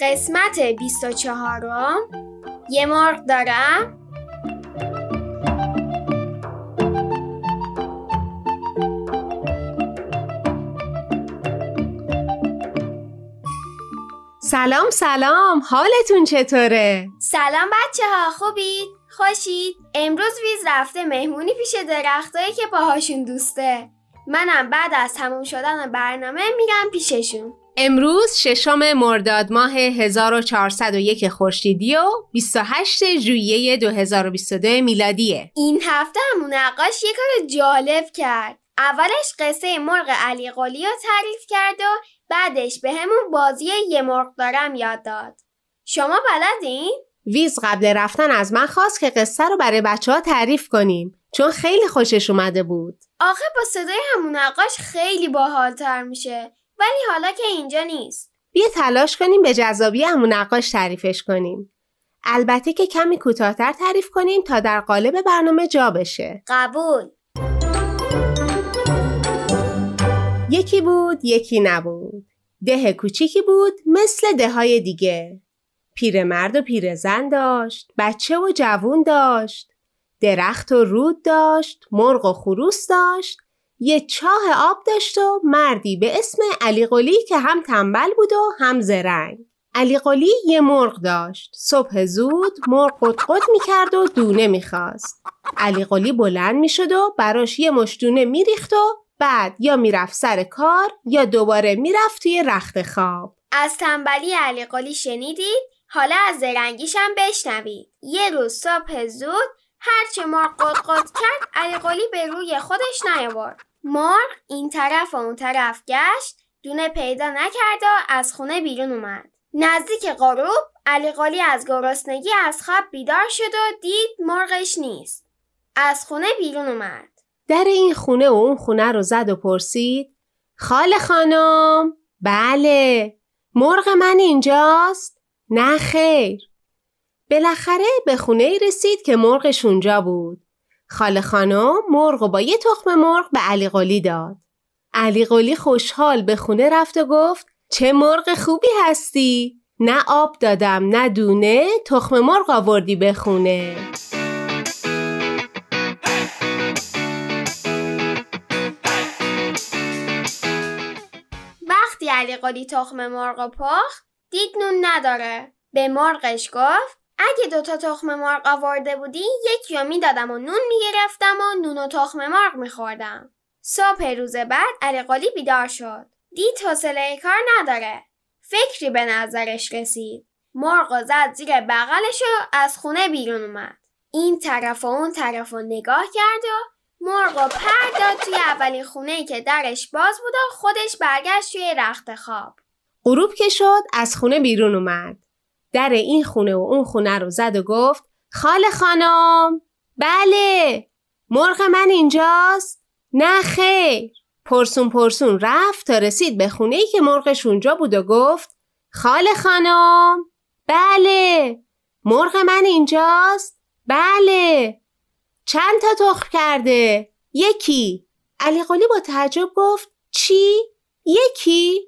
قسمت 24 یه مرغ دارم سلام سلام حالتون چطوره؟ سلام بچه ها خوبید؟ خوشید؟ امروز ویز رفته مهمونی پیش درختایی که باهاشون دوسته منم بعد از تموم شدن برنامه میرم پیششون امروز ششم مرداد ماه 1401 خورشیدی و 28 ژوئیه 2022 میلادیه. این هفته همون نقاش یه کار جالب کرد. اولش قصه مرغ علی قلی رو تعریف کرد و بعدش به همون بازی یه مرغ دارم یاد داد. شما بلدین؟ ویز قبل رفتن از من خواست که قصه رو برای بچه ها تعریف کنیم چون خیلی خوشش اومده بود. آخه با صدای همون نقاش خیلی باحالتر میشه. ولی حالا که اینجا نیست. بیا تلاش کنیم به جذابی همون نقاش تعریفش کنیم. البته که کمی کوتاهتر تعریف کنیم تا در قالب برنامه جا بشه. قبول. یکی بود یکی نبود. ده کوچیکی بود مثل ده های دیگه. پیرمرد و پیرزن داشت بچه و جوون داشت. درخت و رود داشت مرغ و خروس داشت. یه چاه آب داشت و مردی به اسم علی قلی که هم تنبل بود و هم زرنگ. علی قلی یه مرغ داشت. صبح زود مرغ قطقط می‌کرد و دونه می‌خواست. علی قلی بلند می‌شد و براش یه مشتونه میریخت و بعد یا می‌رفت سر کار یا دوباره می‌رفت توی رخت خواب. از تنبلی علی قلی شنیدید؟ حالا از زرنگیش هم بشنوید. یه روز صبح زود هرچه مرغ قطقط کرد علی قلی به روی خودش نیاورد. مرغ این طرف و اون طرف گشت دونه پیدا نکرد و از خونه بیرون اومد. نزدیک غروب علی قالی از گرسنگی از خواب بیدار شد و دید مرغش نیست. از خونه بیرون اومد. در این خونه و اون خونه رو زد و پرسید خاله خانم؟ بله. مرغ من اینجاست؟ نه خیر. بالاخره به خونه رسید که مرغش اونجا بود. خاله خانم مرغ و با یه تخم مرغ به علی قلی داد. علی قلی خوشحال به خونه رفت و گفت چه مرغ خوبی هستی؟ نه آب دادم نه دونه تخم مرغ آوردی به خونه. وقتی علی قلی تخم مرغ پخت دید نون نداره. به مرغش گفت اگه دوتا تخم مرغ آورده بودی یکی رو می‌دادم و نون می‌گرفتم و نون و تخم مرغ میخوردم. صبح روز بعد علی بیدار شد. دید حوصله کار نداره. فکری به نظرش رسید. مرغ و زد زیر بغلش و از خونه بیرون اومد. این طرف و اون طرف و نگاه کرد و مرغ و پر داد توی اولین خونه که درش باز بود و خودش برگشت توی رخت خواب. غروب که شد از خونه بیرون اومد. در این خونه و اون خونه رو زد و گفت خاله خانم. بله. مرغ من اینجاست. نه خیر. پرسون پرسون رفت تا رسید به خونه ای که مرغش اونجا بود و گفت خاله خانم. بله. مرغ من اینجاست. بله. چند تا تخم کرده؟ یکی. علی قلی با تعجب گفت چی؟ یکی.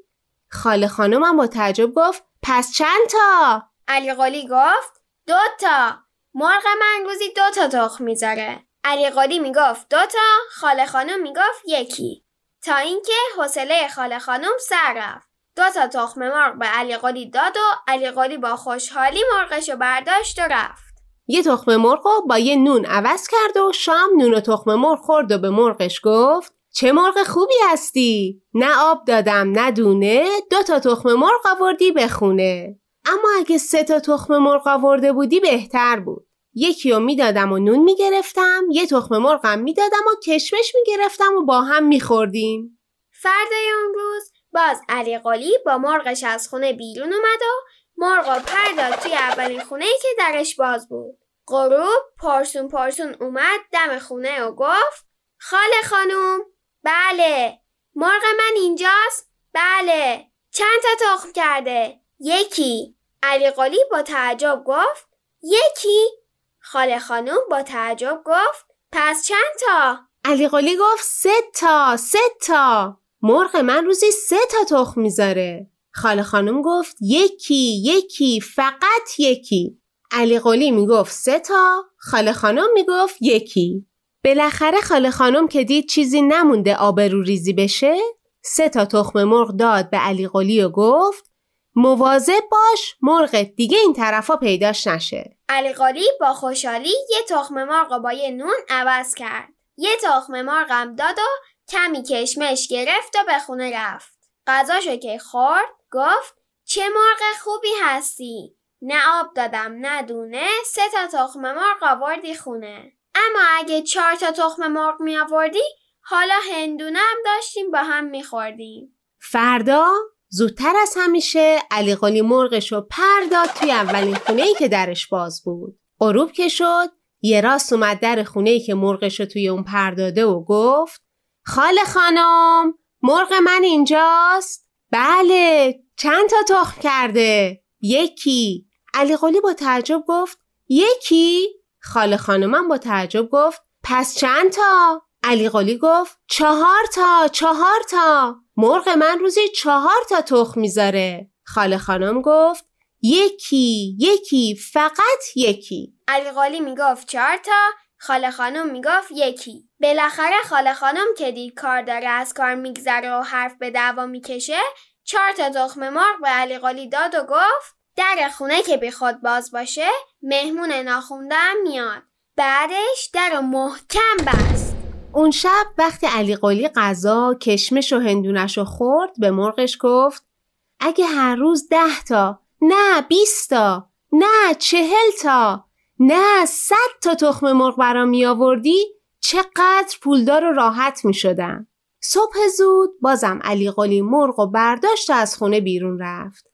خاله خانم با تعجب گفت پس چند تا؟ علی قلی گفت دو تا مرغ من روزی دو تا تخم می‌ذاره علی قلی می‌گفت دو تا خاله خانم می‌گفت یکی. تا اینکه حوصله خاله خانم سر رفت. دو تا تخم مرغ به علی قلی داد و علی قلی با خوشحالی مرغشو برداشت و رفت. یه تخم مرغ با یه نون عوض کرد و شام نون و تخم مرغ خورد و به مرغش گفت چه مرغ خوبی هستی. نه آب دادم نه دونه. دو تا تخم مرغ آوردی به خونه. اما اگه سه تا تخم مرغ آورده بودی بهتر بود. یکی رو می‌دادم و نون می‌گرفتم یه تخم مرغم می‌دادم و کشمش می‌گرفتم و با هم میخوردیم. فردای اون روز باز علی قلی با مرغش از خونه بیرون اومد و مرغ و پر داد توی توی اولین خونه ای که درش باز بود. غروب پارسون پارسون اومد دم خونه و گفت خاله خانوم. بله. مرغ من اینجاست. بله. چند تا تخم کرده؟ یکی علی قلی با تعجب گفت یکی خاله خانوم با تعجب گفت پس چند تا؟ علی قلی گفت سه تا سه تا. مرغ من روزی سه تا تخم می‌ذاره. خاله خانم گفت یکی یکی فقط یکی. علی قلی می‌گفت سه تا. خاله خانم می‌گفت یکی. بالاخره خاله خانم که دید چیزی نمونده آبرو ریزی بشه سه تا تخم مرغ داد به علی قلی و گفت مواظب باش مرغ دیگه این طرفا پیداش نشه. علی قلی با خوشحالی یه تخم مرغ با یه نون عوض کرد. یه تخم مرغم داد و کمی کشمش گرفت و به خونه رفت. غذاشو که خورد گفت چه مرغ خوبی هستی. نه آب دادم نه دونه سه تا تخم مرغ آوردی خونه. اما اگه چهار تا تخم مرغ می آوردی حالا هندونه هم داشتیم با هم می خوردیم. فردا زودتر از همیشه علی قلی مرغش رو پر داد توی اولین خونه ای که درش باز بود. غروب که شد یه راست اومد در خونه ای که مرغش رو توی اون پر داده و گفت خاله خانم مرغ من اینجاست؟ بله چند تا تخم کرده؟ یکی علی قلی با تعجب گفت یکی؟ خاله خانمم با تعجب گفت پس چند تا؟ علی قلی گفت چهار تا چهار تا مرغ من روزی چهار تا تخم می‌ذاره. خاله خانم گفت یکی یکی فقط یکی. علی قلی می‌گفت چهار تا خاله خانم می‌گفت یکی. بالاخره خاله خانم که دید کار داره از کار میگذره و حرف به دعوا می‌کشه چهار تا تخم مرغ به علی قلی داد و گفت در خونه که بی خود باز باشه مهمون ناخونده میاد. بعدش در محکم بست. اون شب وقتی علی قلی غذا کشمش و هندونش رو خورد به مرغش گفت اگه هر روز ده تا نه بیست تا نه چهل تا نه صد تا تخم مرغ برام می آوردی چقدر پولدار و راحت می شدم. صبح زود بازم علی قلی مرغ و برداشت و از خونه بیرون رفت.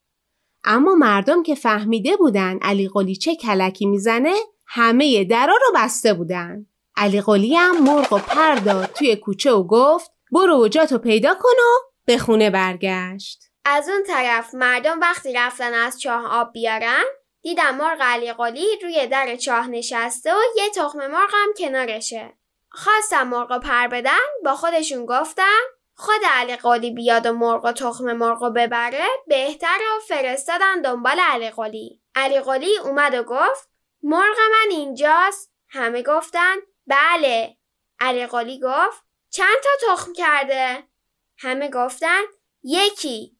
اما مردم که فهمیده بودن علی قلی چه کلکی می‌زنه همه درا رو بسته بودن. علی قلی هم مرغ و پر توی کوچه و گفت برو و جاتو پیدا کن و به خونه برگشت. از اون طرف مردم وقتی رفتن از چاه آب بیارن دیدم مرغ علی قلی روی در چاه نشسته و یه تخم مرغ هم کنارشه. خواستم مرغ پر بدن با خودشون گفتم خود علی قلی بیاد و مرغ و تخم مرغ ببره بهتر و فرستادن دنبال علی قلی. علی قلی اومد و گفت مرغ من اینجاست همه گفتن بله علی قلی گفت. چند تا تخم کرده؟ همه گفتن یکی.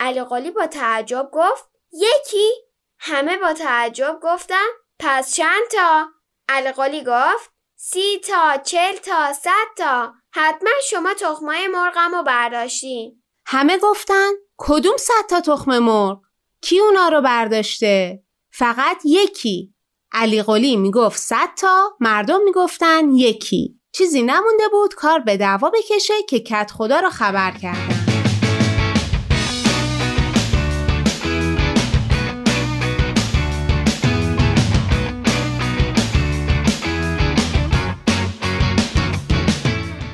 علی قلی با تعجب گفت یکی. همه با تعجب گفتن پس چند تا؟ علی قلی گفت سی تا چل تا صد تا. حتما شما تخمای مرغم رو برداشتین. همه گفتن کدوم صد تا تخم مرغ؟ کی اونا رو برداشته؟ فقط یکی. علی قلی می‌گفت صد تا مردم می‌گفتن یکی. چیزی نمونده بود کار به دعوا بکشه که کت خدا رو خبر کرده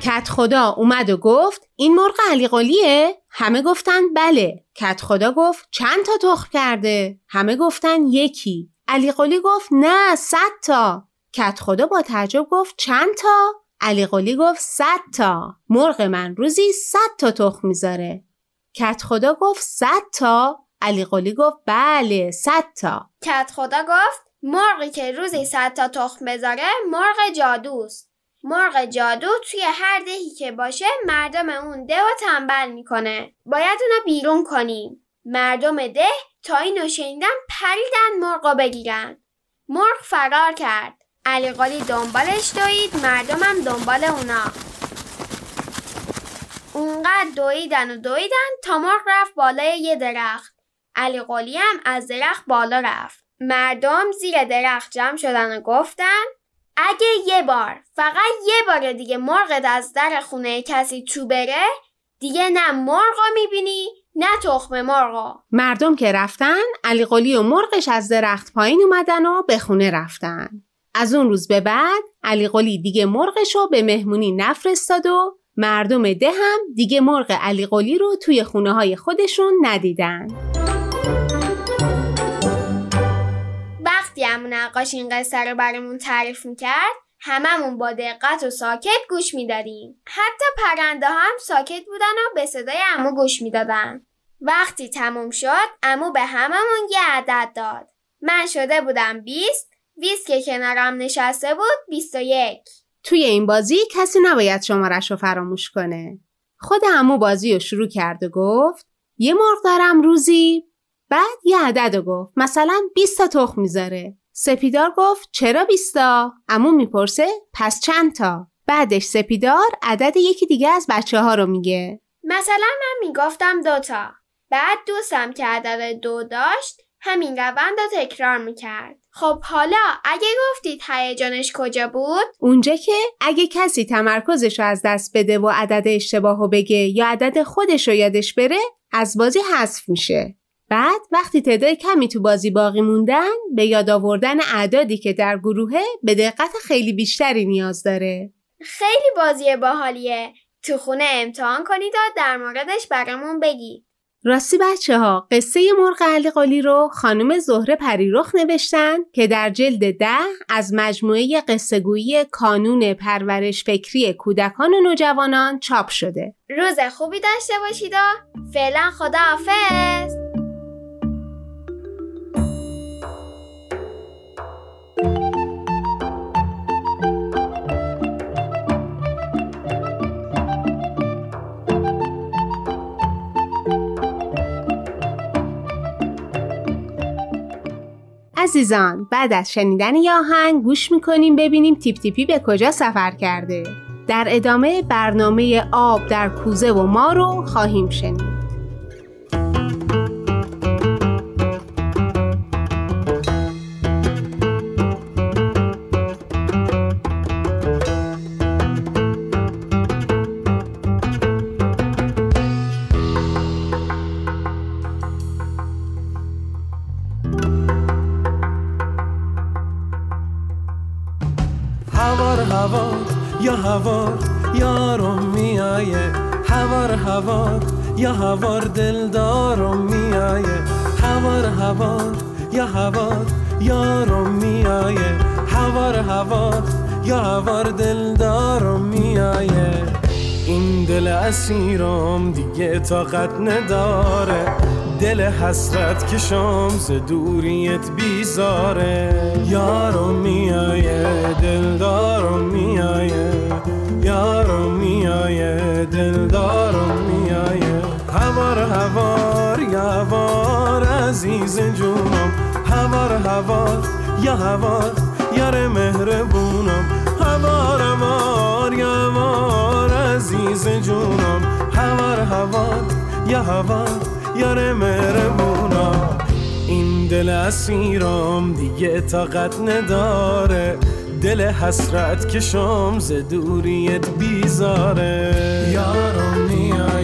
کت خدا اومد و گفت این مرغ علی قلیه؟ همه گفتن بله. کت خدا گفت چند تا تخم کرده؟ همه گفتن یکی. علی قلی گفت نه صد تا. کت خدا با تعجب گفت چند تا؟ علی قلی گفت صد تا. مرغ من روزی صد تا تخم می‌ذاره. کت خدا گفت صد تا. علی قلی گفت بله صد تا. کت خدا گفت مرغی که روزی صد تا تخم بذاره مرغ جادوست. مرغ جادو توی هر دهی که باشه مردم اون ده و تنبل می‌کنه. باید اونا بیرون کنیم. مردم ده تا اینو شنیدن پریدن مرغ بگیرن. مرغ فرار کرد. علی قلی دنبالش دوید مردمم دنبال اونا. اونقدر دویدن و دویدن تا مرغ رفت بالای یه درخت. علی قلی هم از درخت بالا رفت. مردم زیر درخت جمع شدن و گفتن اگه یه بار فقط یه بار دیگه مرغت از در خونه کسی تو بره دیگه نه مرغ می‌بینی نه تخم مرغو مردم که رفتن علی قلی و مرغش از درخت پایین اومدن و به خونه رفتن. از اون روز به بعد علی قلی دیگه مرغش رو به مهمونی نفرستاد و مردم ده هم دیگه مرغ علی قلی رو توی خونه های خودشون ندیدن. وقتی امون نقاش این قصه رو برامون تعریف می‌کرد هممون با دقت و ساکت گوش می‌دادیم. حتی پرنده هم ساکت بودن و به صدای امو گوش می‌دادن. وقتی تموم شد امو به هممون یه عدد داد. من شده بودم 20 20 که کنارم نشسته بود 21 توی این بازی کسی نباید شمارش رو فراموش کنه. خود امو بازی رو شروع کرد و گفت یه مرغ دارم روزی بعد یه عدد گفت. مثلا 20 تا تخم می‌ذاره. سپیدار گفت چرا 20 تا امو می‌پرسه پس چند تا؟ بعدش سپیدار عدد یکی دیگه از بچه ها رو میگه. مثلا من می‌گفتم دوتا بعد دوستم که عدد دو داشت همین روند رو تکرار می‌کرد. خب حالا اگه گفتید هیجانش کجا بود؟ اونجا که اگه کسی تمرکزش رو از دست بده و عدد اشتباه رو بگه یا عدد خودش رو یادش بره از بازی حذف میشه. بعد وقتی تعداد کمی تو بازی باقی موندن به یاد آوردن اعدادی که در گروهه به دقت خیلی بیشتری نیاز داره. خیلی بازی باحالیه. تو خونه امتحان کنید و در موردش برامون بگید. راستی بچه ها قصه مرغ علی قالی رو خانم زهره پریرخ نوشتن که در جلد ده از مجموعه قصهگویی کانون پرورش فکری کودکان و نوجوانان چاپ شده. روز خوبی داشته باشید و فعلا خداحافظ! عزیزان بعد از شنیدن یه گوش می‌کنیم ببینیم تیپ تیپی به کجا سفر کرده. در ادامه برنامه آب در کوزه و ما رو خواهیم شنید. هوار یا هوار دلدارم میایه. هوار هوار یا هوار یارم میایه. هوار هوار یا هوار دلدارم میایه. این دل اسیرم دیگه طاقت نداره. دل حسرت که ز دوریت بیزاره. یارو میایه دلدارو میایه. یارو میایه دلدارو میایه. هوار یا هوار عزیز جونم. هوار هوار یا هوار یار مهربونم. هوار هوار یا هوار عزیز جونم. هوار هوار یا هوار یار مهربونا این دل اسیرم دیگه طاقت نداره. دل حسرت که ز دوریت بیزاره. یارم میایه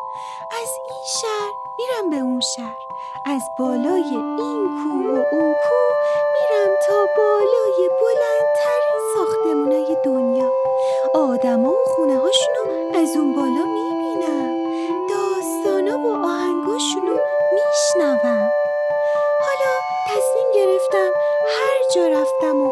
از این شهر میرم به اون شهر. از بالای این کو و اون کو میرم تا بالای بلندترین ساختمونای دنیا. آدما و خونه هاشونو از اون بالا می‌بینم. داستانا و آهنگاشونو میشنوم. حالا تصمیم گرفتم هر جا رفتم و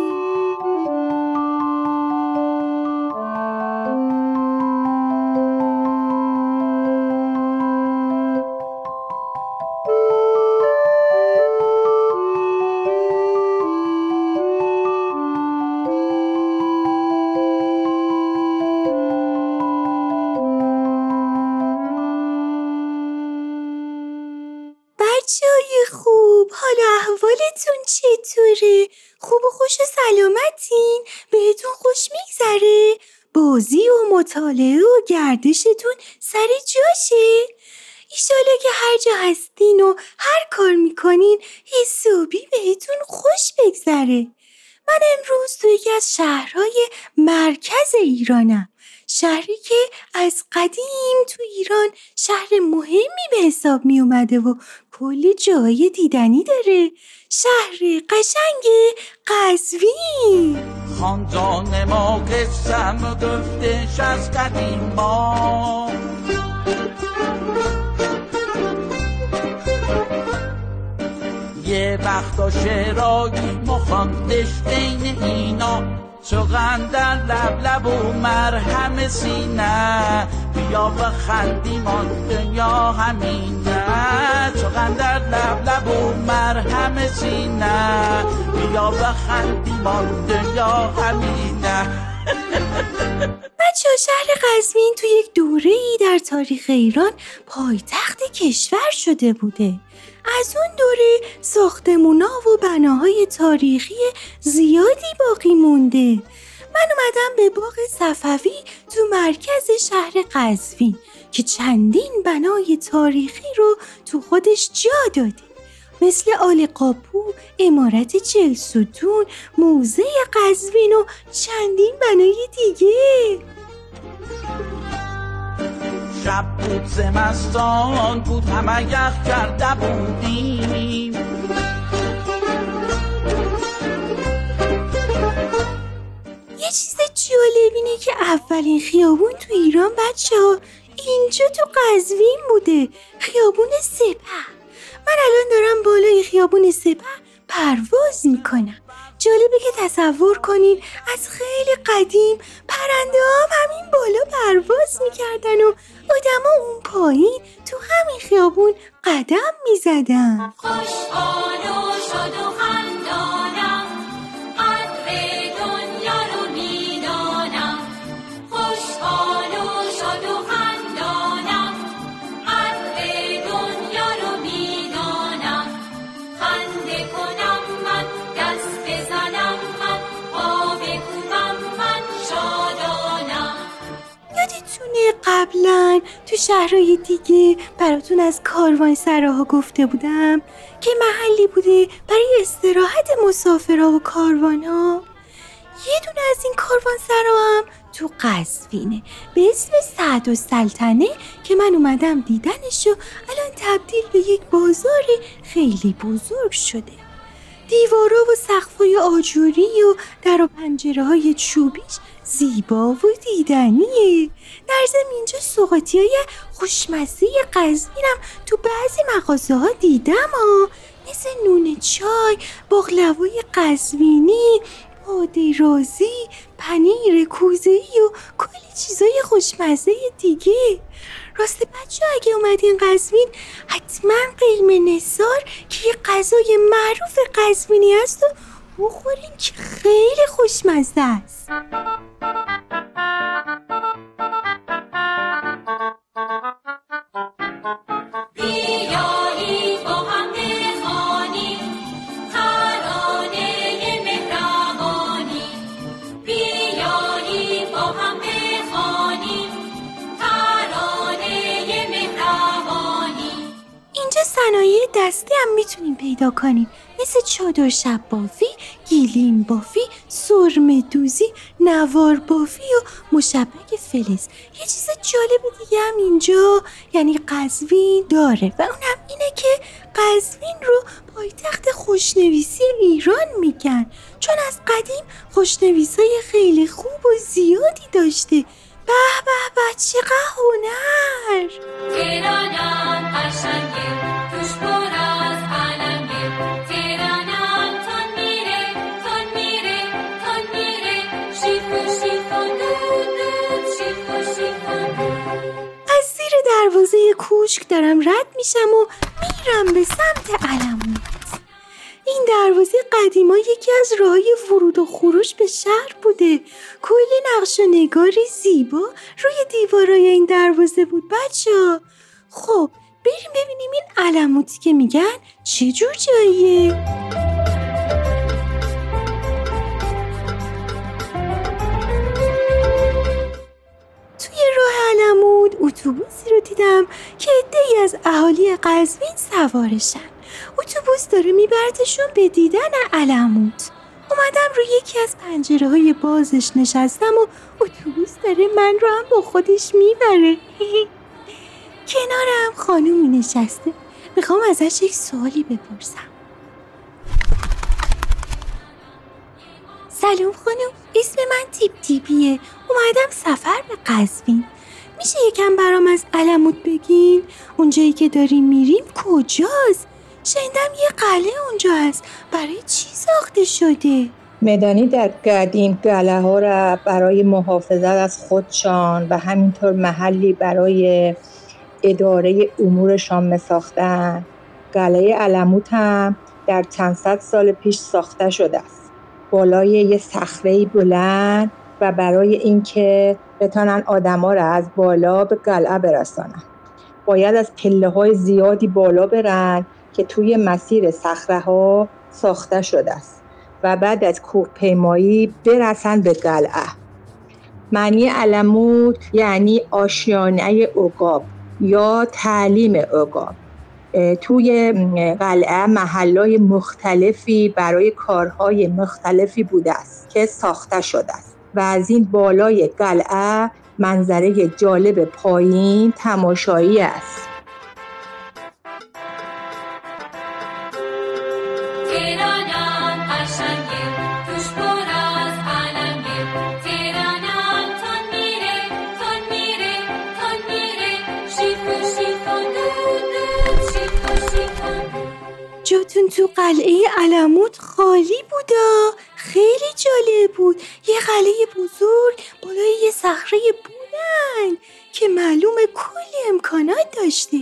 گردشتون سر جاشه؟ ایشالا که هر جا هستین و هر کار می‌کنین حسابی بهتون خوش بگذره من امروز تو یکی از شهرهای مرکز ایرانم. شهری که از قدیم تو ایران شهر مهمی به حساب می اومده و کلی جای دیدنی داره. شهر قشنگ قزوین. خاندان ما قسم گفتش از قدیم ما یه وقتا شعرایی مخاندش بین اینا. چقندر لب لب و مرهم سینه. بیا و خندیم آن دنیا همینه. چقندر لب لب و مرهم سینه. بیا و خندیم آن دنیا همینه. شهر قزوین تو یک دوره ای در تاریخ ایران پایتخت کشور شده بوده. از اون دوره ساختمونا و بناهای تاریخی زیادی باقی مونده. من اومدم به باغ صفوی تو مرکز شهر قزوین که چندین بنای تاریخی رو تو خودش جا داده. مثل آل قاپو، امارت چلسوتون، موزه قزوین و چندین بنای دیگه. شب بود زمستان بود همه یخ کرده بودیم. یه چیز جالب اینه که اولین خیابون تو ایران بچه ها اینجا تو قزوین بوده خیابون سپه. من الان دارم بالای خیابون سپه پرواز می‌کنم. جالبه که تصور کنین از خیلی قدیم پرنده هم همین بالا پرواز می‌کردن و آدما اون پایین تو همین خیابون قدم می‌زدن. خوشحال و شاد و خندانم. قبلا تو شهرهای دیگه براتون از کاروان سراها گفته بودم که محلی بوده برای استراحت مسافرها و کاروانها. یه دونه از این کاروان هم تو قزوینه به اسم سعد و سلطنه که من اومدم دیدنش و الان تبدیل به یک بازار خیلی بزرگ شده. دیوارا و سقفای آجوری و در و پنجره های چوبیش زیبا و دیدنیه. در ضمن اینجا سوقاتی های خوشمزه قزوینم تو بعضی مغازه ها دیدم ها مثل نون چای باقلوای قزوینی باده رازی پنیر کوزه‌ای و کلی چیزای خوشمزه دیگه. راست بچه اگه اومدین قزوین حتما قلم نصار که یه غذای معروف قزوینی هست و بخورین که خیلی خوشمزه است. صنایع دستی هم می‌تونین پیدا کنین مثل چادر شب بافی، گیلیم بافی، سرمه دوزی، نوار بافی و مشبک فلز. یه چیز جالب دیگه هم اینجا یعنی قزوین داره و اونم اینه که قزوین رو پایتخت خوشنویسی ایران میگن. چون از قدیم خوشنویسای خیلی خوب و زیادی داشته. به به به چقدر هنر! دروازه کوشک دارم رد میشم و میرم به سمت علموت. این دروازه قدیما یکی از راههای ورود و خروش به شهر بوده. کلی نقش و نگاری زیبا روی دیوارای این دروازه بود بچه خب بریم ببینیم این علموتی که میگن چه جور جاییه؟ توی راه علمود اتوبوسی رو دیدم که عدهای از اهالی قزوین سوارشن. اتوبوس داره میبردشون به دیدن علمود. اومدم روی یکی از پنجره های بازش نشستم و اتوبوس داره من رو هم با خودش می‌بره. کنارم خانومی نشسته. می‌خوام ازش یک سوالی بپرسم. سلام خانم اسم من تیپ تیپیه. اومدم سفر به قزوین. میشه یکم برام از علمود بگین؟ اونجایی که داریم میریم کجاست؟ شنیدم یه قلعه اونجا هست. برای چی ساخته شده؟ مدانی در قدیم گله ها را برای محافظت از خودشان و همینطور محلی برای اداره امورشان می ساختن قلعه علموت هم در چند سال پیش ساخته شده است. بالای یه صخره بلند و برای اینکه بتانن آدما را از بالا به قلعه برسانن. باید از پله های زیادی بالا برن که توی مسیر صخره ها ساخته شده است و بعد از کوه پیمایی برسن به قلعه. معنی علموت یعنی آشیانه عقاب یا تعلیم اه، توی قلعه محلای مختلفی برای کارهای مختلفی بوده است که ساخته شده است. و از این بالای قلعه منظره جالب پایین تماشایی است. دود جاتون تو قلعه علموت خالی بودا. خیلی جالب بود. یه قلعه بزرگ بالای یه صخره بلند که معلومه کلی امکانات داشته.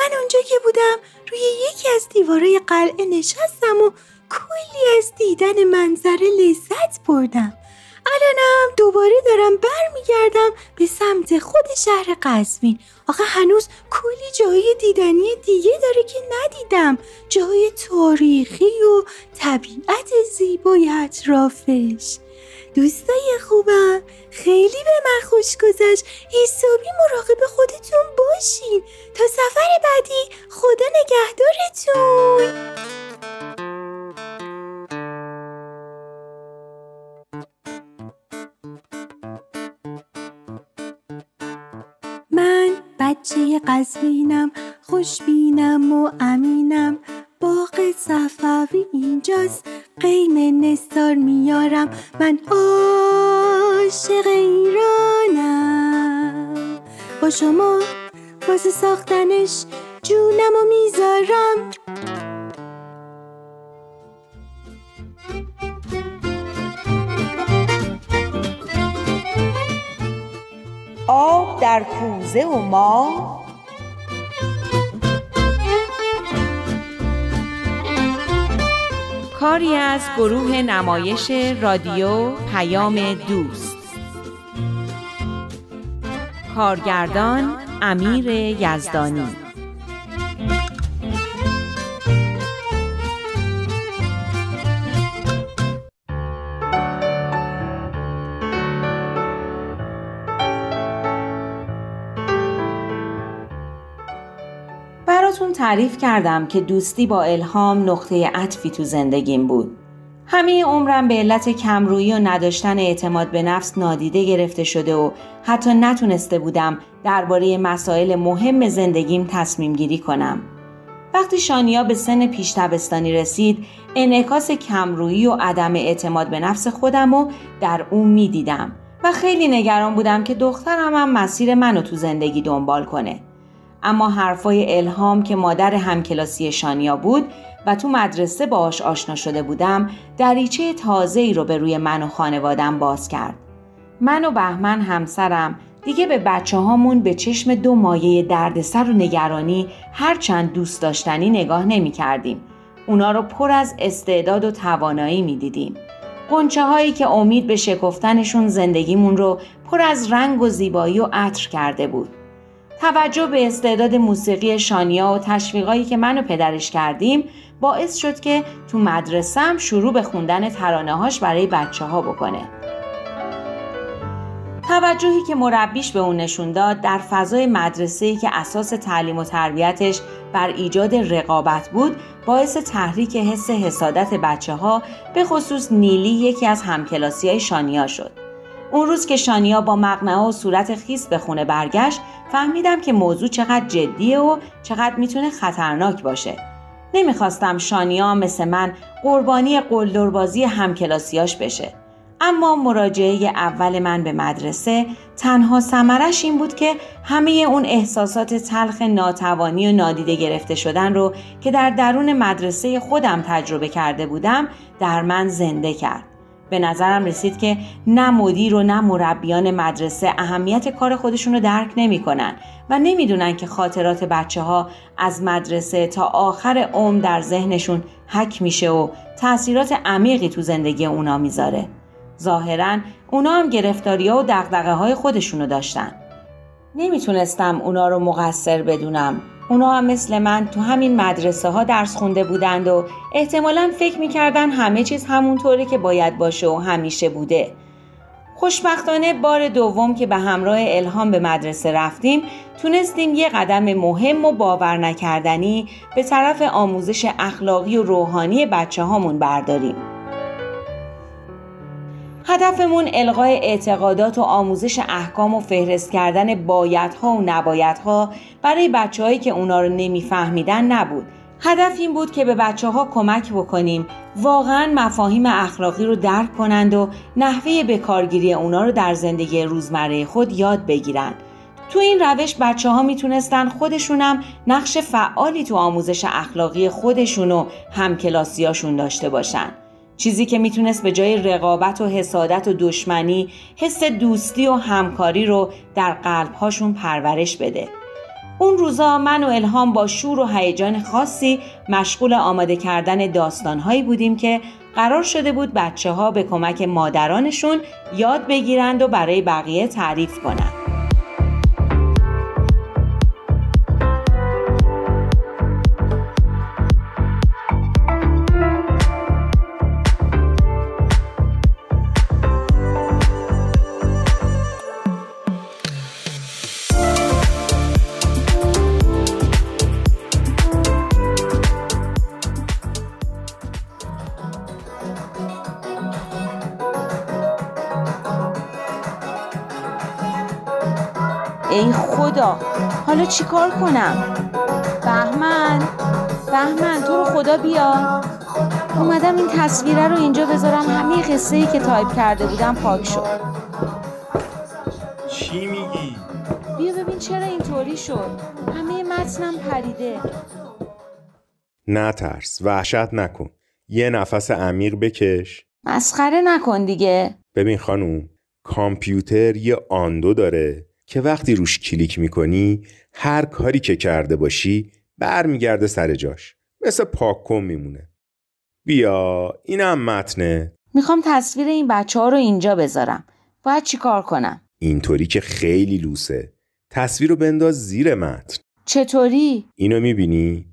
من اونجا که بودم روی یکی از دیوارای قلعه نشستم و کلی از دیدن منظره لذت بردم. الانم دوباره دارم برمیگردم به سمت خود شهر قزوین. آخه هنوز کلی جای دیدنی دیگه داره که ندیدم. جای تاریخی و طبیعت زیبای اطرافش. دوستای خوبم خیلی به من خوش گذشت. حسابی مراقب خودتون باشین. تا سفر بعدی خدا نگهدارتون. بچه قزوینم خوشبینم و امینم. باغ صفوی اینجاست قیم نستار میارم. من عاشق ایرانم. با شما واسه ساختنش جونم و می‌ذارم. آب در کوزه و ما کاری از گروه نمایش رادیو پیام دوست. کارگردان امیر یزدانی. تعریف کردم که دوستی با الهام نقطه عطفی تو زندگیم بود. همه عمرم به علت کمرویی و نداشتن اعتماد به نفس نادیده گرفته شده و حتی نتونسته بودم درباره مسائل مهم زندگیم تصمیم گیری کنم. وقتی شانیا به سن پیش دبستانی رسید، انعکاس کمرویی و عدم اعتماد به نفس خودم رو در اون می دیدم و خیلی نگران بودم که دخترم هم مسیر منو تو زندگی دنبال کنه. اما حرفای الهام که مادر همکلاسی شانیا بود و تو مدرسه باش آشنا شده بودم دریچه تازه‌ای رو به روی من و خانوادم باز کرد. من و بهمن همسرم دیگه به بچه هامون به چشم دو مایه دردسر و نگرانی هرچند دوست داشتنی نگاه نمی کردیم. اونا رو پر از استعداد و توانایی می دیدیم. قنچه هایی که امید به شکفتنشون زندگیمون رو پر از رنگ و زیبایی و عطر کرده بود. توجه به استعداد موسیقی شانیا و تشویقایی که من و پدرش کردیم باعث شد که تو مدرسم شروع به خوندن ترانه هاش برای بچه ها بکنه. توجهی که مربیش به اون نشون داد در فضای مدرسه‌ای که اساس تعلیم و تربیتش بر ایجاد رقابت بود باعث تحریک حس حسادت بچه ها به خصوص نیلی یکی از همکلاسی های شانیا شد. اون روز که شانیا با مقنعه و صورت خیس به خونه برگشت فهمیدم که موضوع چقدر جدیه و چقدر می‌تونه خطرناک باشه. نمی‌خواستم شانیا مثل من قربانی قلدربازی همکلاسیاش بشه. اما مراجعه اول من به مدرسه تنها سمرش این بود که همه اون احساسات تلخ ناتوانی و نادیده گرفته شدن رو که در درون مدرسه خودم تجربه کرده بودم در من زنده کرد. به نظرم رسید که نه مدیر و نه مربیان مدرسه اهمیت کار خودشون رو درک نمی‌کنن و نمی‌دونن که خاطرات بچه ها از مدرسه تا آخر عمر در ذهنشون حک میشه و تاثیرات عمیقی تو زندگی اونا می‌ذاره. ظاهرا اونا هم گرفتاری ها و دقدقه های خودشونو داشتن. نمی‌تونستم اونا رو مقصر بدونم. اونا هم مثل من تو همین مدرسه ها درس خونده بودند و احتمالا فکر می‌کردن همه چیز همونطوری که باید باشه و همیشه بوده. خوشبختانه بار دوم که به همراه الهام به مدرسه رفتیم تونستیم یه قدم مهم و باور نکردنی به طرف آموزش اخلاقی و روحانی بچه هامون برداریم. هدفمون القای اعتقادات و آموزش احکام و فهرست کردن بایدها و نبایدها برای بچههایی که اونا رو نمیفهمیدن نبود. هدف این بود که به بچه ها کمک بکنیم واقعا مفاهیم اخلاقی رو درک کنند و نحوه بکارگیری اونا رو در زندگی روزمره خود یاد بگیرند. تو این روش بچه ها می‌تونستن خودشونم نقش فعالی تو آموزش اخلاقی خودشون و همکلاسیاشون داشته باشن. چیزی که می‌تونست به جای رقابت و حسادت و دشمنی حس دوستی و همکاری رو در قلبهاشون پرورش بده. اون روزا من و الهام با شور و هیجان خاصی مشغول آماده کردن داستانهایی بودیم که قرار شده بود بچه ها به کمک مادرانشون یاد بگیرند و برای بقیه تعریف کنند. حالا چیکار کنم؟ بهمن بهمن تو رو خدا بیا. اومدم این تصویره رو اینجا بذارم. همه قصه ای که تایپ کرده بودم پاک شد. چی میگی؟ بیا ببین چرا اینطوری شد. همه متنم پریده. نترس وحشت نکن. یه نفس عمیق بکش. مسخره نکن دیگه. ببین خانوم کامپیوتر یه آندو داره. که وقتی روش کلیک می‌کنی هر کاری که کرده باشی برمیگرده سر جاش. مثل پاک کن میمونه. بیا اینم متنه. می‌خوام تصویر این بچه ها رو اینجا بذارم. باید چیکار کنم؟ اینطوری که خیلی لوسه. تصویر رو بنداز زیر متن. چطوری؟ اینو می‌بینی؟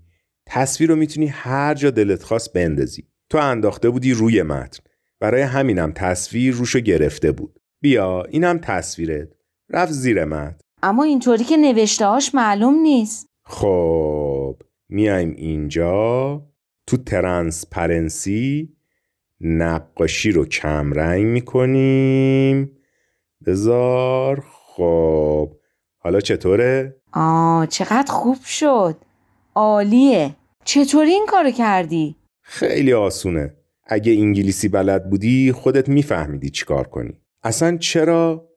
تصویر رو می‌تونی هر جا دلت خواست بندازی. تو انداخته بودی روی متن. برای همینم تصویر روشو گرفته بود. بیا اینم تصویرت. رفت زیر متن اما اینطوری که نوشتهاش معلوم نیست. خب میایم اینجا. تو transparency نقاشی رو کم رنگ می‌کنیم. بذار خب. حالا چطوره؟ آه چقدر خوب شد. عالیه. چطوری این کارو کردی؟ خیلی آسونه. اگه انگلیسی بلد بودی خودت میفهمیدی چیکار کنی. اصلا چرا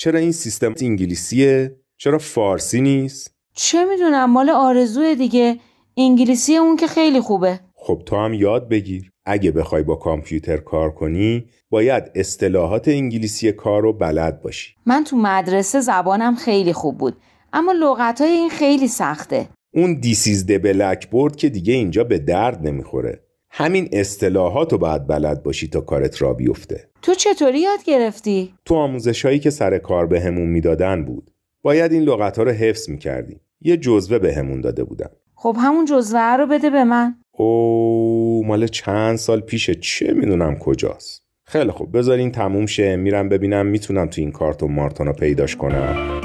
چرا این سیستم انگلیسیه؟ چرا فارسی نیست؟ چه می‌دونم مال آرزوه دیگه. انگلیسی اون که خیلی خوبه. خب تو هم یاد بگیر. اگه بخوای با کامپیوتر کار کنی باید اصطلاحات انگلیسی کار رو بلد باشی. من تو مدرسه زبانم خیلی خوب بود اما لغت های این خیلی سخته. اون دیسیز د بلک بورد که دیگه اینجا به درد نمی‌خوره. همین اصطلاحات رو باید بلد باشی تا کارت را بیفته. تو چطوری یاد گرفتی؟ تو آموزش هایی که سر کار بهمون می‌دادن بود. باید این لغت ها رو حفظ می‌کردیم یه جزوه بهمون داده بودن. خب همون جزوه رو بده به من. او مال چند سال پیشه چه می‌دونم کجاست. خیلی خب بذارین تموم شه میرم ببینم می‌تونم تو این کارت و مارتون رو پیداش کنم.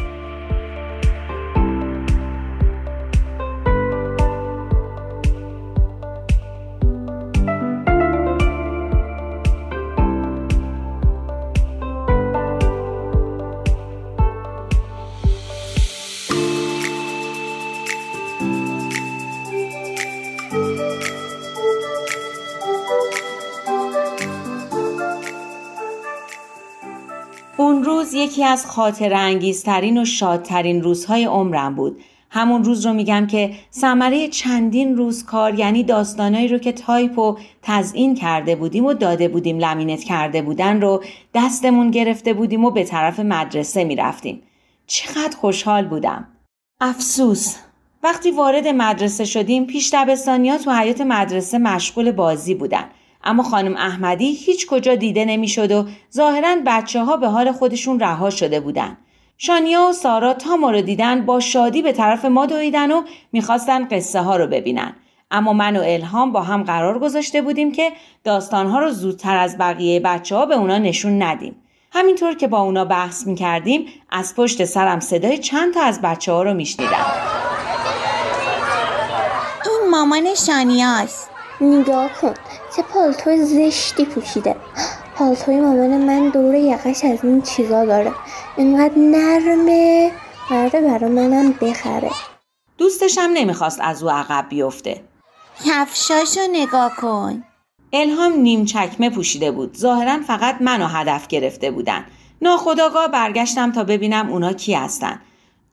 یکی از خاطر انگیزترین و شادترین روزهای عمرم بود. همون روز رو میگم که ثمره چندین روز کار یعنی داستانایی رو که تایپ و تزیین کرده بودیم و داده بودیم لمینت کرده بودن رو دستمون گرفته بودیم و به طرف مدرسه می‌رفتیم. چقدر خوشحال بودم. افسوس وقتی وارد مدرسه شدیم پیش دبستانیا تو حیات مدرسه مشغول بازی بودن. اما خانم احمدی هیچ کجا دیده نمی‌شد و ظاهرا بچه ها به حال خودشون رها شده بودن. شانیا و سارا تا ما رو دیدن با شادی به طرف ما دویدن و می‌خواستن قصه ها رو ببینن. اما من و الهام با هم قرار گذاشته بودیم که داستانها رو زودتر از بقیه بچه ها به اونا نشون ندیم. همینطور که با اونا بحث می‌کردیم از پشت سرم صدای چند تا از بچه ها رو میشنیدم. این مامان شانیاست نگاه کن چه پالتو زشتی پوشیده پالتوی مامان من دور یقش از این چیزا داره اینقدر نرمه قراره برا منم بخره دوستشم نمی‌خواست از او عقب بیفته. کفشاشو نگاه کن الهام نیم چکمه پوشیده بود. ظاهرا فقط منو هدف گرفته بودن. ناخداگاه برگشتم تا ببینم اونا کی هستن.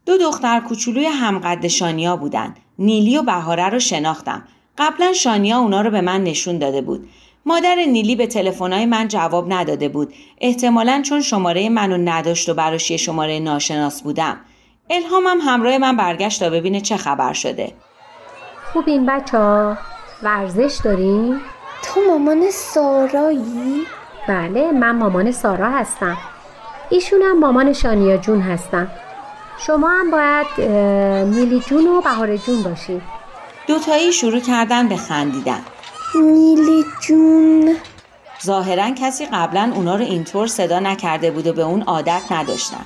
دو دختر کوچولوی همقد شانیا بودن. نیلی و بهاره رو شناختم. قبلا شانیا اونا رو به من نشون داده بود. مادر نیلی به تلفن‌های من جواب نداده بود. احتمالاً چون شماره منو نداشت و براش یه شماره ناشناس بودم. الهامم همراه من برگشت تا ببینه چه خبر شده. خوبین بچه ها؟ ورزش داریم؟ تو مامان سارایی؟ بله من مامان سارا هستم ایشونم مامان شانیا جون هستم شما هم باید نیلی جون و بهار جون باشین دوتایی شروع کردن به خندیدن. نیلی جون ظاهرا کسی قبلا اونا رو اینطور صدا نکرده بود و به اون عادت نداشتن.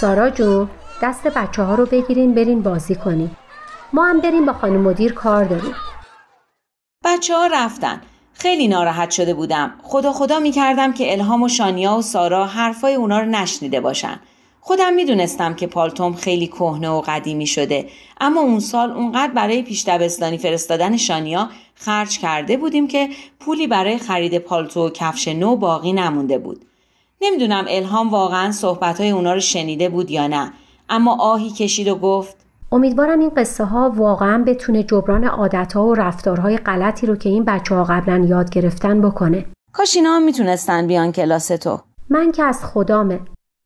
سارا جون دست بچه ها رو بگیرین برین بازی کنین ما هم بریم با خانم مدیر کار داریم بچه ها رفتن. خیلی ناراحت شده بودم. خدا خدا می کردم که الهام و شانیا و سارا حرفای اونا رو نشنیده باشن. خودم می‌دونستم که پالتوم خیلی کهنه و قدیمی شده اما اون سال اونقدر برای پیش دبستانی فرستادن شانیا خرج کرده بودیم که پولی برای خرید پالتو و کفش نو باقی نمونده بود. نمی‌دونم الهام واقعا صحبتهای اونا رو شنیده بود یا نه اما آهی کشید و گفت امیدوارم این قصه ها واقعا بتونه جبران عادت ها و رفتارهای غلطی رو که این بچه ها قبلا یاد گرفتن بکنه کاش اینا هم می‌تونستن بیان کلاس تو. من که از خدامه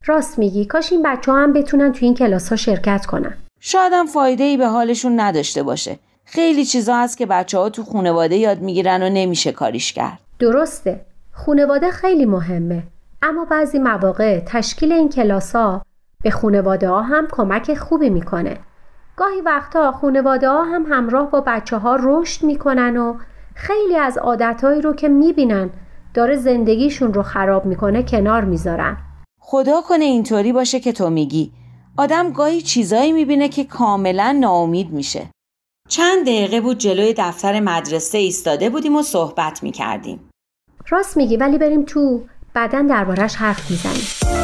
راست میگی کاش این بچه هم بتونن تو این کلاس ها شرکت کنن. شاید هم فایده ای به حالشون نداشته باشه. خیلی چیزا هست که بچه ها تو خونواده یاد می‌گیرن و نمیشه کاریش کرد. درسته. خونواده خیلی مهمه. اما بعضی مواقع تشکیل این کلاس ها به خونواده ها هم کمک خوبی می‌کنه. گاهی وقتا خونواده ها هم همراه با بچه ها رشد می‌کنن و خیلی از عادتهایی رو که می‌بینن داره زندگیشون رو خراب می‌کنه کنار می‌ذارن. خدا کنه اینطوری باشه که تو میگی. آدم گاهی چیزایی می‌بینه که کاملا ناامید میشه. چند دقیقه بود جلوی دفتر مدرسه ایستاده بودیم و صحبت می‌کردیم. راست میگی ولی بریم تو بعدا دربارش حرف می‌زنیم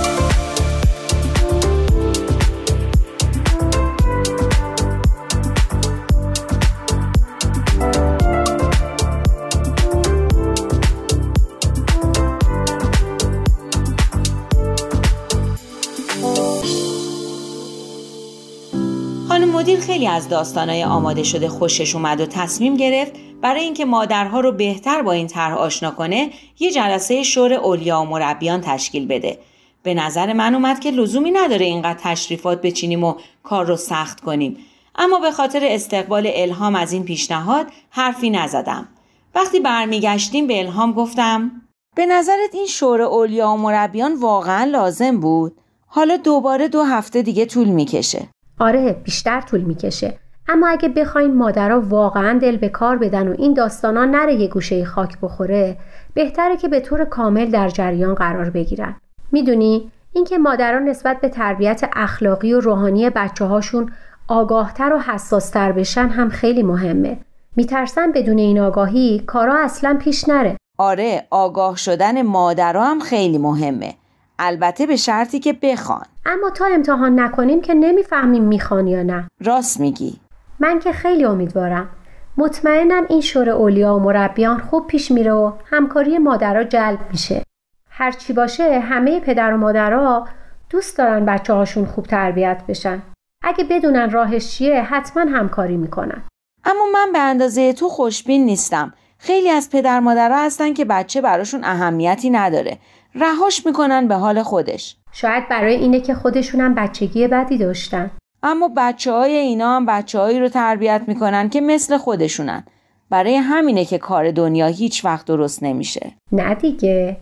خیلی از داستانهای آماده شده خوشش اومد و تصمیم گرفت برای اینکه مادرها رو بهتر با این طرح آشنا کنه یه جلسه شور اولیا و مربیان تشکیل بده. به نظر من اومد که لزومی نداره اینقدر تشریفات بچینیم و کار رو سخت کنیم. اما به خاطر استقبال الهام از این پیشنهاد حرفی نزدم. وقتی برمیگشتیم به الهام گفتم به نظرت این شور اولیا و مربیان واقعا لازم بود؟ حالا دوباره دو هفته دیگه طول می‌کشه. آره بیشتر طول می‌کشه. اما اگه بخوایم مادرها واقعا دل به کار بدن و این داستانا نره یه گوشه خاک بخوره بهتره که به طور کامل در جریان قرار بگیرن. می‌دونی؟ اینکه مادران نسبت به تربیت اخلاقی و روحانی بچه هاشون آگاهتر و حساستر بشن هم خیلی مهمه. میترسن بدون این آگاهی کارا اصلا پیش نره. آره آگاه شدن مادرها هم خیلی مهمه. البته به شرطی که بخوان. اما تا امتحان نکنیم که نمی‌فهمیم می‌خوان یا نه. راست میگی. من که خیلی امیدوارم. مطمئنم این شور اولیا و مربیان خوب پیش میره و همکاری مادرها جلب میشه. هرچی باشه همه پدر و مادرها دوست دارن بچه هاشون خوب تربیت بشن. اگه بدونن راهش چیه حتما همکاری می‌کنن. اما من به اندازه تو خوشبین نیستم. خیلی از پدر مادرها هستن که بچه براشون اهمیتی نداره. رهاش می‌کنن به حال خودش شاید برای اینه که خودشونم بچگی بدی داشتن اما بچه های اینا هم بچه هایی رو تربیت می‌کنن که مثل خودشونن برای همینه که کار دنیا هیچ وقت درست نمیشه نه دیگه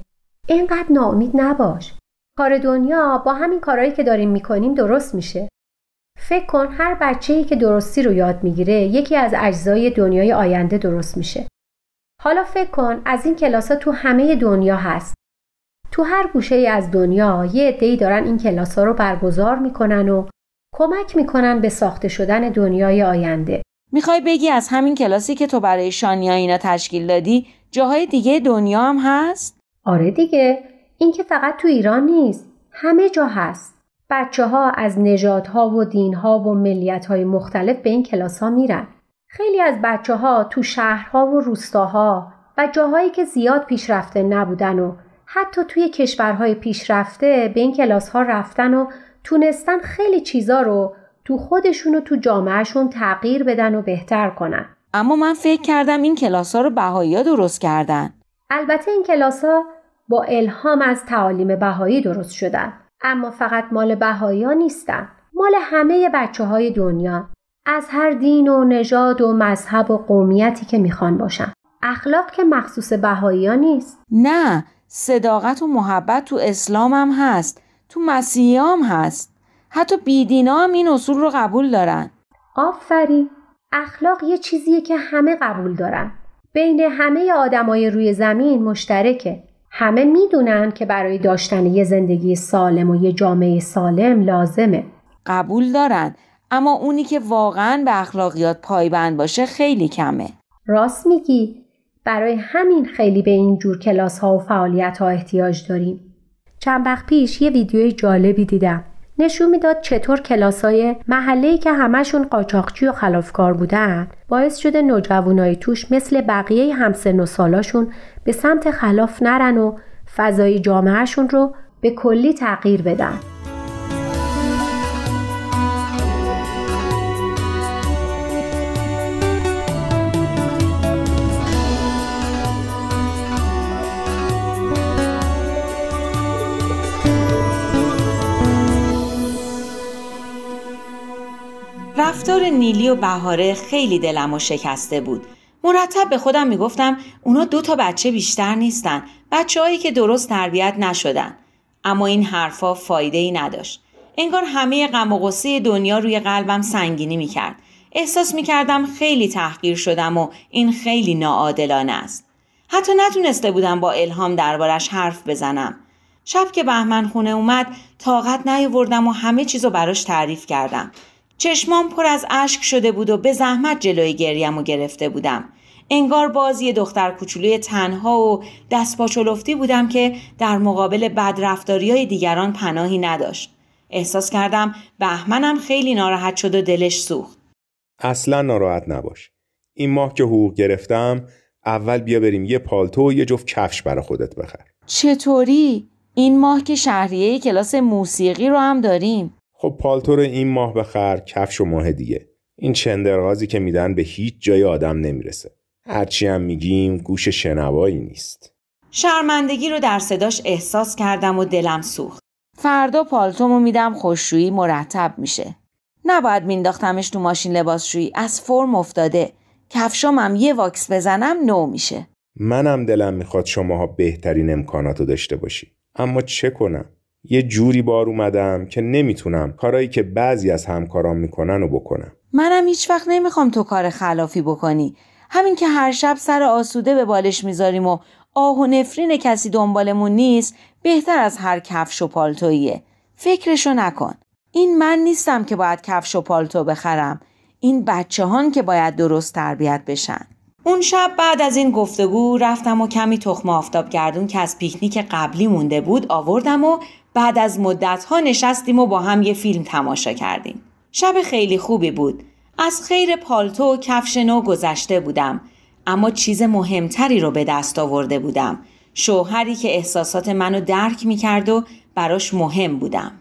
اینقدر ناامید نباش کار دنیا با همین کارهایی که داریم می‌کنیم درست میشه. فکر کن هر بچه‌ای که درستی رو یاد می‌گیره یکی از اجزای دنیای آینده درست میشه. حالا فکر کن از این کلاسا تو همه دنیا هست. تو هر گوشه ای از دنیا یه عده‌ای دارن این کلاسا رو برگزار می‌کنن و کمک می‌کنن به ساخته شدن دنیای آینده. می‌خوای بگی از همین کلاسی که تو برای شانیا اینا تشکیل دادی جاهای دیگه دنیا هم هست؟ آره دیگه این که فقط تو ایران نیست همه جا هست بچه ها از نژادها و دینها و ملیت های مختلف به این کلاس ها میرن خیلی از بچه ها تو شهرها و روستاها و جاهایی که زیاد پیشرفته نبودن و حتی توی کشورهای پیشرفته به این کلاس ها رفتن و تونستن خیلی چیزا رو تو خودشون و تو جامعهشون تغییر بدن و بهتر کنن. اما من فکر کردم این کلاس ها رو بهایی درست کردن. البته این کلاس ها با الهام از تعالیم بهایی درست شدن. اما فقط مال بهایی ها نیستن. مال همه بچه های دنیا. از هر دین و نژاد و مذهب و قومیتی که می‌خوان باشن. اخلاق که مخصوص بهایی ها نیست. نه صداقت و محبت تو اسلام هم هست. تو مسیحی هم هست. حتی بیدینا هم این اصول رو قبول دارن. آفرین. اخلاق یه چیزیه که همه قبول دارن. بین همه آدمای روی زمین مشترکه. همه می‌دونن که برای داشتن یه زندگی سالم و یه جامعه سالم لازمه. قبول دارن اما اونی که واقعا به اخلاقیات پایبند باشه خیلی کمه. راست میگی. برای همین خیلی به این جور کلاس ها و فعالیت ها احتیاج داریم. چند وقت پیش یه ویدیوی جالبی دیدم. نشون می‌داد چطور کلاسای محله‌ای که همشون قاچاقچی و خلافکار بودن باعث شده نوجوانای توش مثل بقیه همسن و سالاشون به سمت خلاف نرن و فضای جامعهشون رو به کلی تغییر بدن. رفتار نیلی و بهاره خیلی دلم و شکسته بود. مرتب به خودم می‌گفتم اونا دو تا بچه بیشتر نیستن. بچه هایی که درست تربیت نشدن. اما این حرفا فایده ای نداشت. انگار همه غم و غصه دنیا روی قلبم سنگینی می‌کرد. احساس می‌کردم خیلی تحقیر شدم و این خیلی ناعادلانه است. حتی نتونسته بودم با الهام دربارش حرف بزنم. شب که بهمن خونه اومد طاقت نیاوردم و همه چیزو براش تعریف کردم. چشمام پر از اشک شده بود و به زحمت جلوی گریم و گرفته بودم. انگار بازی دختر کوچولوی تنها و دست پاچلفتی بودم که در مقابل بدرفتاری های دیگران پناهی نداشت. احساس کردم بهمنم خیلی ناراحت شد و دلش سوخت. اصلا ناراحت نباش. این ماه که حقوق گرفتم اول بیا بریم یه پالتو و یه جفت کفش برا خودت بخر. چطوری؟ این ماه که شهریه کلاس موسیقی رو هم داریم. خب پالتو رو این ماه بخر کفش و ماه دیگه. این چندرغازی که میدن به هیچ جای آدم نمی‌رسه. هرچی هم میگیم گوش شنوایی نیست. شرمندگی رو در صداش احساس کردم و دلم سوخت. فردا پالتومو میدم خوششویی مرتب میشه. نباید مینداختمش تو ماشین لباسشویی. از فرم افتاده. کفشامم یه واکس بزنم نو میشه. منم دلم می‌خواد شماها بهترین امکاناتو داشته باشی. اما چه کنم؟ یه جوری بار اومدم که نمی‌تونم کارایی که بعضی از همکارام می‌کنن و بکنم. منم هیچ وقت نمی‌خوام تو کار خلافی بکنی. همین که هر شب سر آسوده به بالش می‌ذاریم و آه و نفرین کسی دنبالمون نیست بهتر از هر کفش و پالتویه فکرشو نکن. این من نیستم که باید کفش و پالتو بخرم. این بچه هان که باید درست تربیت بشن. اون شب بعد از این گفتگو رفتم و کمی تخم آفتاب گردون که از پیکنیک قبلی مونده بود آوردم و بعد از مدت ها نشستیم و با هم یه فیلم تماشا کردیم. شب خیلی خوبی بود. از خیر پالتو و کفش نو گذشته بودم. اما چیز مهمتری رو به دست آورده بودم. شوهری که احساسات منو درک می کرد و براش مهم بودم.